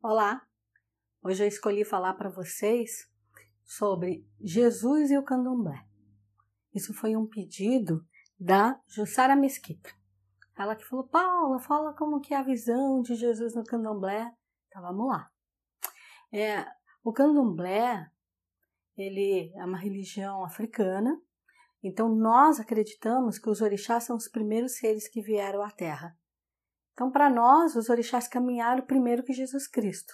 Olá! Hoje eu escolhi falar para vocês sobre Jesus e o candomblé. Isso foi um pedido da Jussara Mesquita. Ela que falou, Paula, fala como que é a visão de Jesus no candomblé. Então vamos lá. É, o candomblé, ele é uma religião africana, então nós acreditamos que os orixás são os primeiros seres que vieram à Terra. Então, para nós, os orixás caminharam primeiro que Jesus Cristo.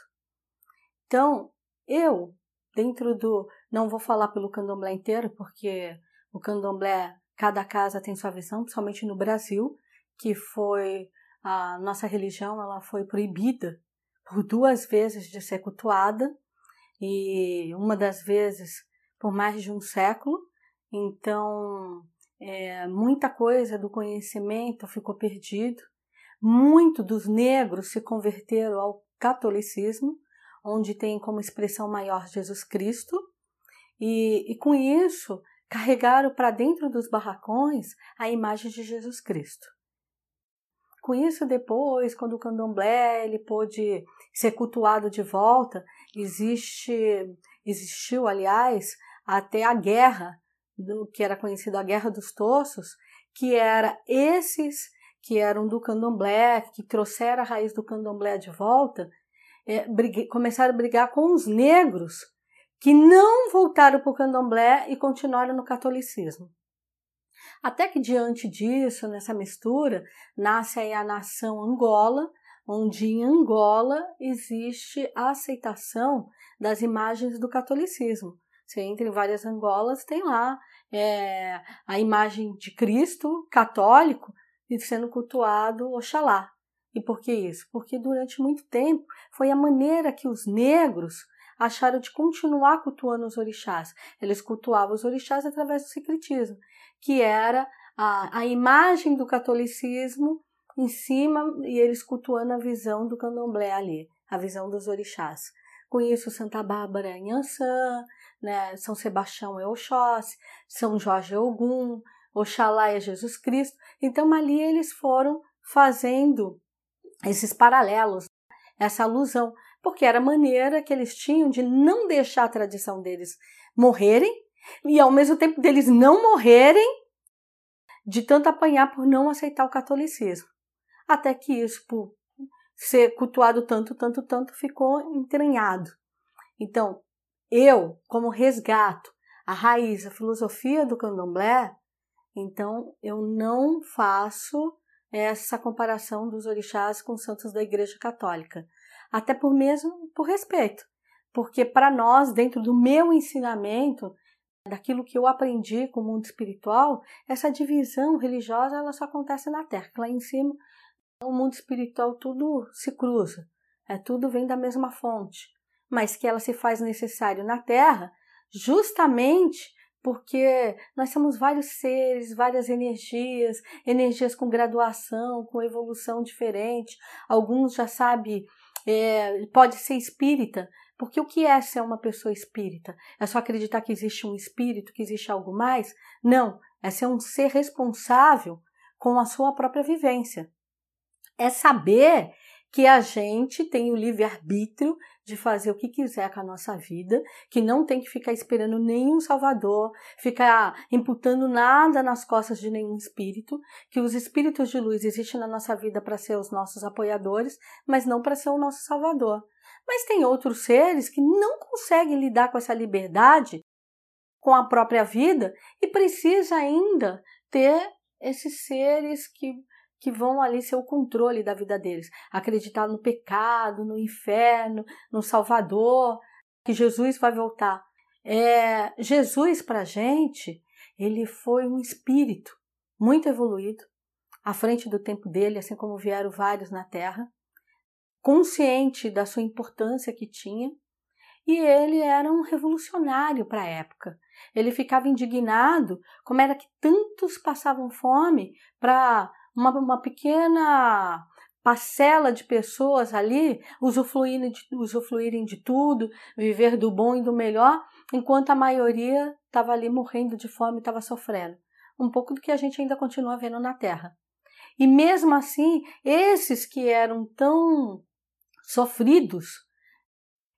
Então, eu, dentro do. Não vou falar pelo candomblé inteiro, porque o candomblé, cada casa tem sua visão, principalmente no Brasil, que foi. A nossa religião ela foi proibida por duas vezes de ser cultuada, e uma das vezes por mais de um século. Então, é, muita coisa do conhecimento ficou perdido muito dos negros se converteram ao catolicismo, onde tem como expressão maior Jesus Cristo, e, e com isso carregaram para dentro dos barracões a imagem de Jesus Cristo. Com isso, depois, quando o candomblé ele pôde ser cultuado de volta, existe, existiu, aliás, até a guerra, do que era conhecida a Guerra dos Toços, que era esses que eram do candomblé, que trouxeram a raiz do candomblé de volta, é, brigue, começaram a brigar com os negros que não voltaram para o candomblé e continuaram no catolicismo. Até que diante disso, nessa mistura, nasce aí a nação Angola, onde em Angola existe a aceitação das imagens do catolicismo. Você entra em várias Angolas, tem lá é, a imagem de Cristo católico, e sendo cultuado Oxalá. E por que isso? Porque durante muito tempo foi a maneira que os negros acharam de continuar cultuando os orixás. Eles cultuavam os orixás através do secretismo, que era a, a imagem do catolicismo em cima e eles cultuando a visão do candomblé ali, a visão dos orixás. Com isso, Santa Bárbara é Nhançã, né, São Sebastião é Oxóssi, São Jorge é Ogum, Oxalá é Jesus Cristo. Então ali eles foram fazendo esses paralelos, essa alusão, porque era a maneira que eles tinham de não deixar a tradição deles morrerem e ao mesmo tempo deles não morrerem de tanto apanhar por não aceitar o catolicismo. Até que isso, por ser cultuado tanto, tanto, tanto, ficou entranhado. Então, eu, como resgato a raiz, a filosofia do candomblé, então, eu não faço essa comparação dos orixás com os santos da Igreja Católica, até por mesmo por respeito, porque para nós, dentro do meu ensinamento, daquilo que eu aprendi com o mundo espiritual, essa divisão religiosa ela só acontece na Terra, lá em cima o mundo espiritual tudo se cruza, é tudo vem da mesma fonte, mas que ela se faz necessário na Terra justamente porque nós somos vários seres, várias energias, energias com graduação, com evolução diferente. Alguns já sabem, é, pode ser espírita, porque o que é ser uma pessoa espírita? É só acreditar que existe um espírito, que existe algo mais? Não, é ser um ser responsável com a sua própria vivência. É saber que a gente tem o livre-arbítrio de fazer o que quiser com a nossa vida, que não tem que ficar esperando nenhum salvador, ficar imputando nada nas costas de nenhum espírito, que os espíritos de luz existem na nossa vida para ser os nossos apoiadores, mas não para ser o nosso salvador. Mas tem outros seres que não conseguem lidar com essa liberdade com a própria vida e precisa ainda ter esses seres que que vão ali ser o controle da vida deles, acreditar no pecado, no inferno, no Salvador, que Jesus vai voltar. É, Jesus para a gente, ele foi um espírito muito evoluído, à frente do tempo dele, assim como vieram vários na Terra, consciente da sua importância que tinha, e ele era um revolucionário para a época. Ele ficava indignado como era que tantos passavam fome para uma, uma pequena parcela de pessoas ali usufruírem de, usufruírem de tudo, viver do bom e do melhor, enquanto a maioria estava ali morrendo de fome, estava sofrendo. Um pouco do que a gente ainda continua vendo na Terra. E mesmo assim, esses que eram tão sofridos,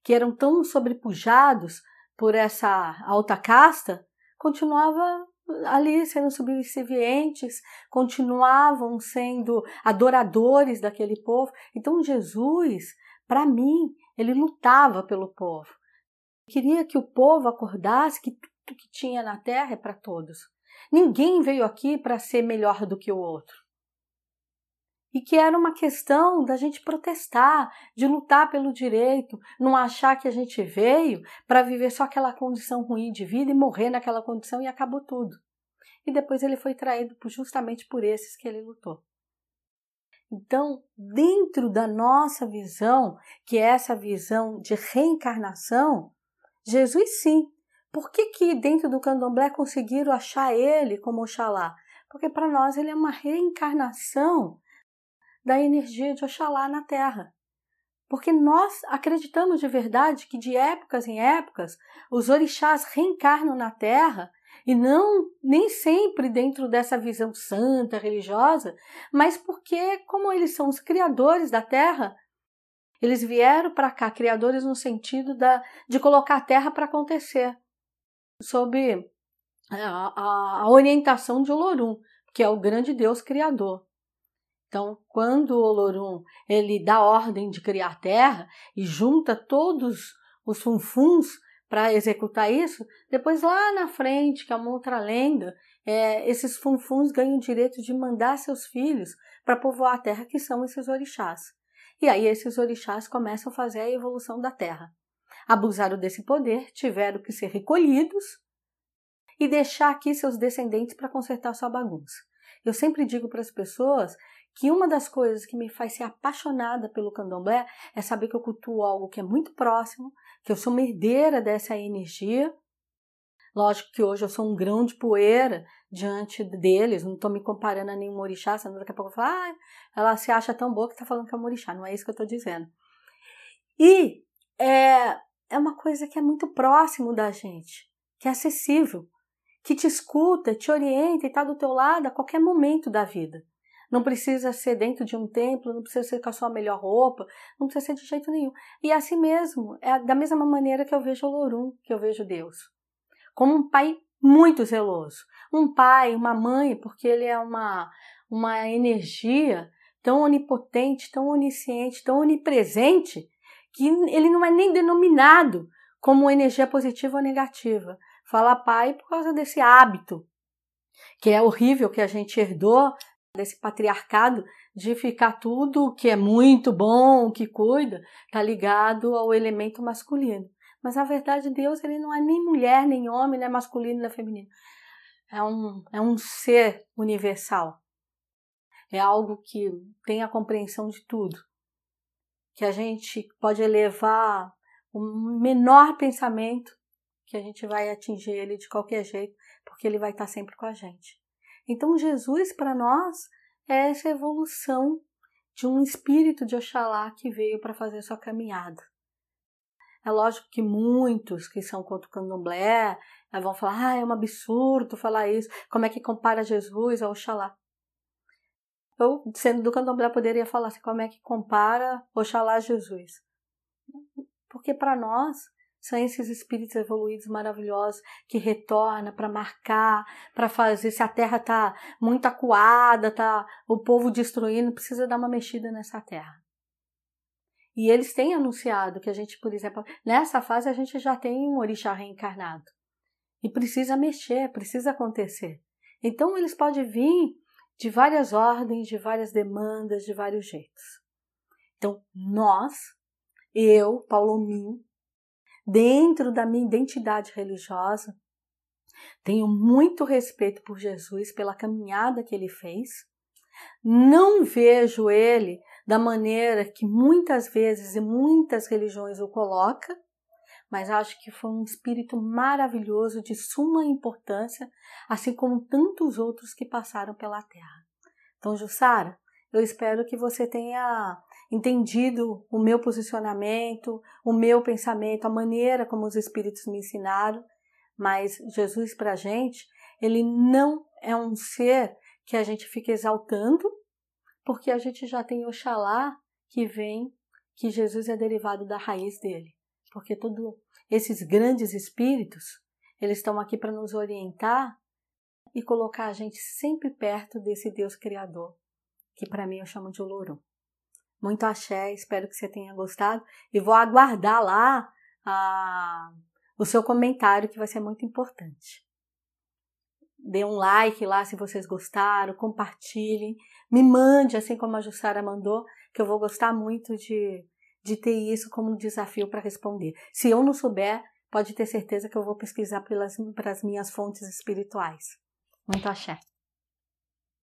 que eram tão sobrepujados por essa alta casta, continuava ali sendo subservientes, continuavam sendo adoradores daquele povo. Então Jesus, para mim, ele lutava pelo povo. Queria que o povo acordasse que tudo que tinha na terra é para todos. Ninguém veio aqui para ser melhor do que o outro. E que era uma questão da gente protestar, de lutar pelo direito, não achar que a gente veio para viver só aquela condição ruim de vida e morrer naquela condição e acabou tudo. E depois ele foi traído justamente por esses que ele lutou. Então, dentro da nossa visão, que é essa visão de reencarnação, Jesus sim. Por que, que dentro do candomblé conseguiram achar ele como Oxalá? Porque para nós ele é uma reencarnação da energia de Oxalá na Terra. Porque nós acreditamos de verdade que de épocas em épocas os orixás reencarnam na Terra e não nem sempre dentro dessa visão santa, religiosa, mas porque, como eles são os criadores da Terra, eles vieram para cá, criadores no sentido da, de colocar a Terra para acontecer, sob a, a, a orientação de Olorum, que é o grande Deus criador. Então, quando o Olorum ele dá ordem de criar terra e junta todos os funfuns para executar isso, depois lá na frente, que é uma outra lenda, é, esses funfuns ganham o direito de mandar seus filhos para povoar a terra, que são esses orixás. E aí esses orixás começam a fazer a evolução da terra. Abusaram desse poder, tiveram que ser recolhidos e deixar aqui seus descendentes para consertar sua bagunça. Eu sempre digo para as pessoas que uma das coisas que me faz ser apaixonada pelo candomblé é saber que eu cultuo algo que é muito próximo, que eu sou uma herdeira dessa energia. Lógico que hoje eu sou um grão de poeira diante deles, não estou me comparando a nenhum orixá, senão daqui a pouco eu falo, ah, ela se acha tão boa que está falando que é um orixá, não é isso que eu estou dizendo. E é, é uma coisa que é muito próximo da gente, que é acessível, que te escuta, te orienta e está do teu lado a qualquer momento da vida. Não precisa ser dentro de um templo, não precisa ser com a sua melhor roupa, não precisa ser de jeito nenhum. E assim mesmo, é da mesma maneira que eu vejo o Lorum, que eu vejo Deus. Como um pai muito zeloso. Um pai, uma mãe, porque ele é uma, uma energia tão onipotente, tão onisciente, tão onipresente, que ele não é nem denominado como energia positiva ou negativa. Fala pai por causa desse hábito, que é horrível que a gente herdou desse patriarcado de ficar tudo que é muito bom, que cuida, tá ligado ao elemento masculino. Mas a verdade Deus ele não é nem mulher, nem homem, nem masculino, nem feminino. É um, é um ser universal. É algo que tem a compreensão de tudo. Que a gente pode elevar o menor pensamento que a gente vai atingir ele de qualquer jeito, porque ele vai estar sempre com a gente. Então, Jesus para nós é essa evolução de um espírito de Oxalá que veio para fazer sua caminhada. É lógico que muitos que são contra o candomblé vão falar: ah, é um absurdo falar isso, como é que compara Jesus a Oxalá? Eu, sendo do candomblé, poderia falar assim: como é que compara Oxalá a Jesus? Porque para nós, são esses espíritos evoluídos maravilhosos que retornam para marcar, para fazer. Se a terra está muito acuada, tá o povo destruindo, precisa dar uma mexida nessa terra. E eles têm anunciado que a gente, por exemplo, nessa fase a gente já tem um orixá reencarnado. E precisa mexer, precisa acontecer. Então eles podem vir de várias ordens, de várias demandas, de vários jeitos. Então nós, eu, Paulo Min, dentro da minha identidade religiosa. Tenho muito respeito por Jesus, pela caminhada que ele fez. Não vejo ele da maneira que muitas vezes e muitas religiões o coloca, mas acho que foi um espírito maravilhoso de suma importância, assim como tantos outros que passaram pela terra. Então, Jussara, eu espero que você tenha entendido o meu posicionamento, o meu pensamento, a maneira como os Espíritos me ensinaram, mas Jesus para a gente, ele não é um ser que a gente fica exaltando, porque a gente já tem Oxalá que vem, que Jesus é derivado da raiz dele. porque todos esses grandes espíritos, eles estão aqui para nos orientar e colocar a gente sempre perto desse Deus Criador, que para mim eu chamo de Olorum. Muito axé, espero que você tenha gostado e vou aguardar lá a, o seu comentário que vai ser muito importante. Dê um like lá se vocês gostaram, compartilhem, me mande assim como a Jussara mandou, que eu vou gostar muito de, de ter isso como desafio para responder. Se eu não souber, pode ter certeza que eu vou pesquisar pelas, pelas minhas fontes espirituais. Muito axé.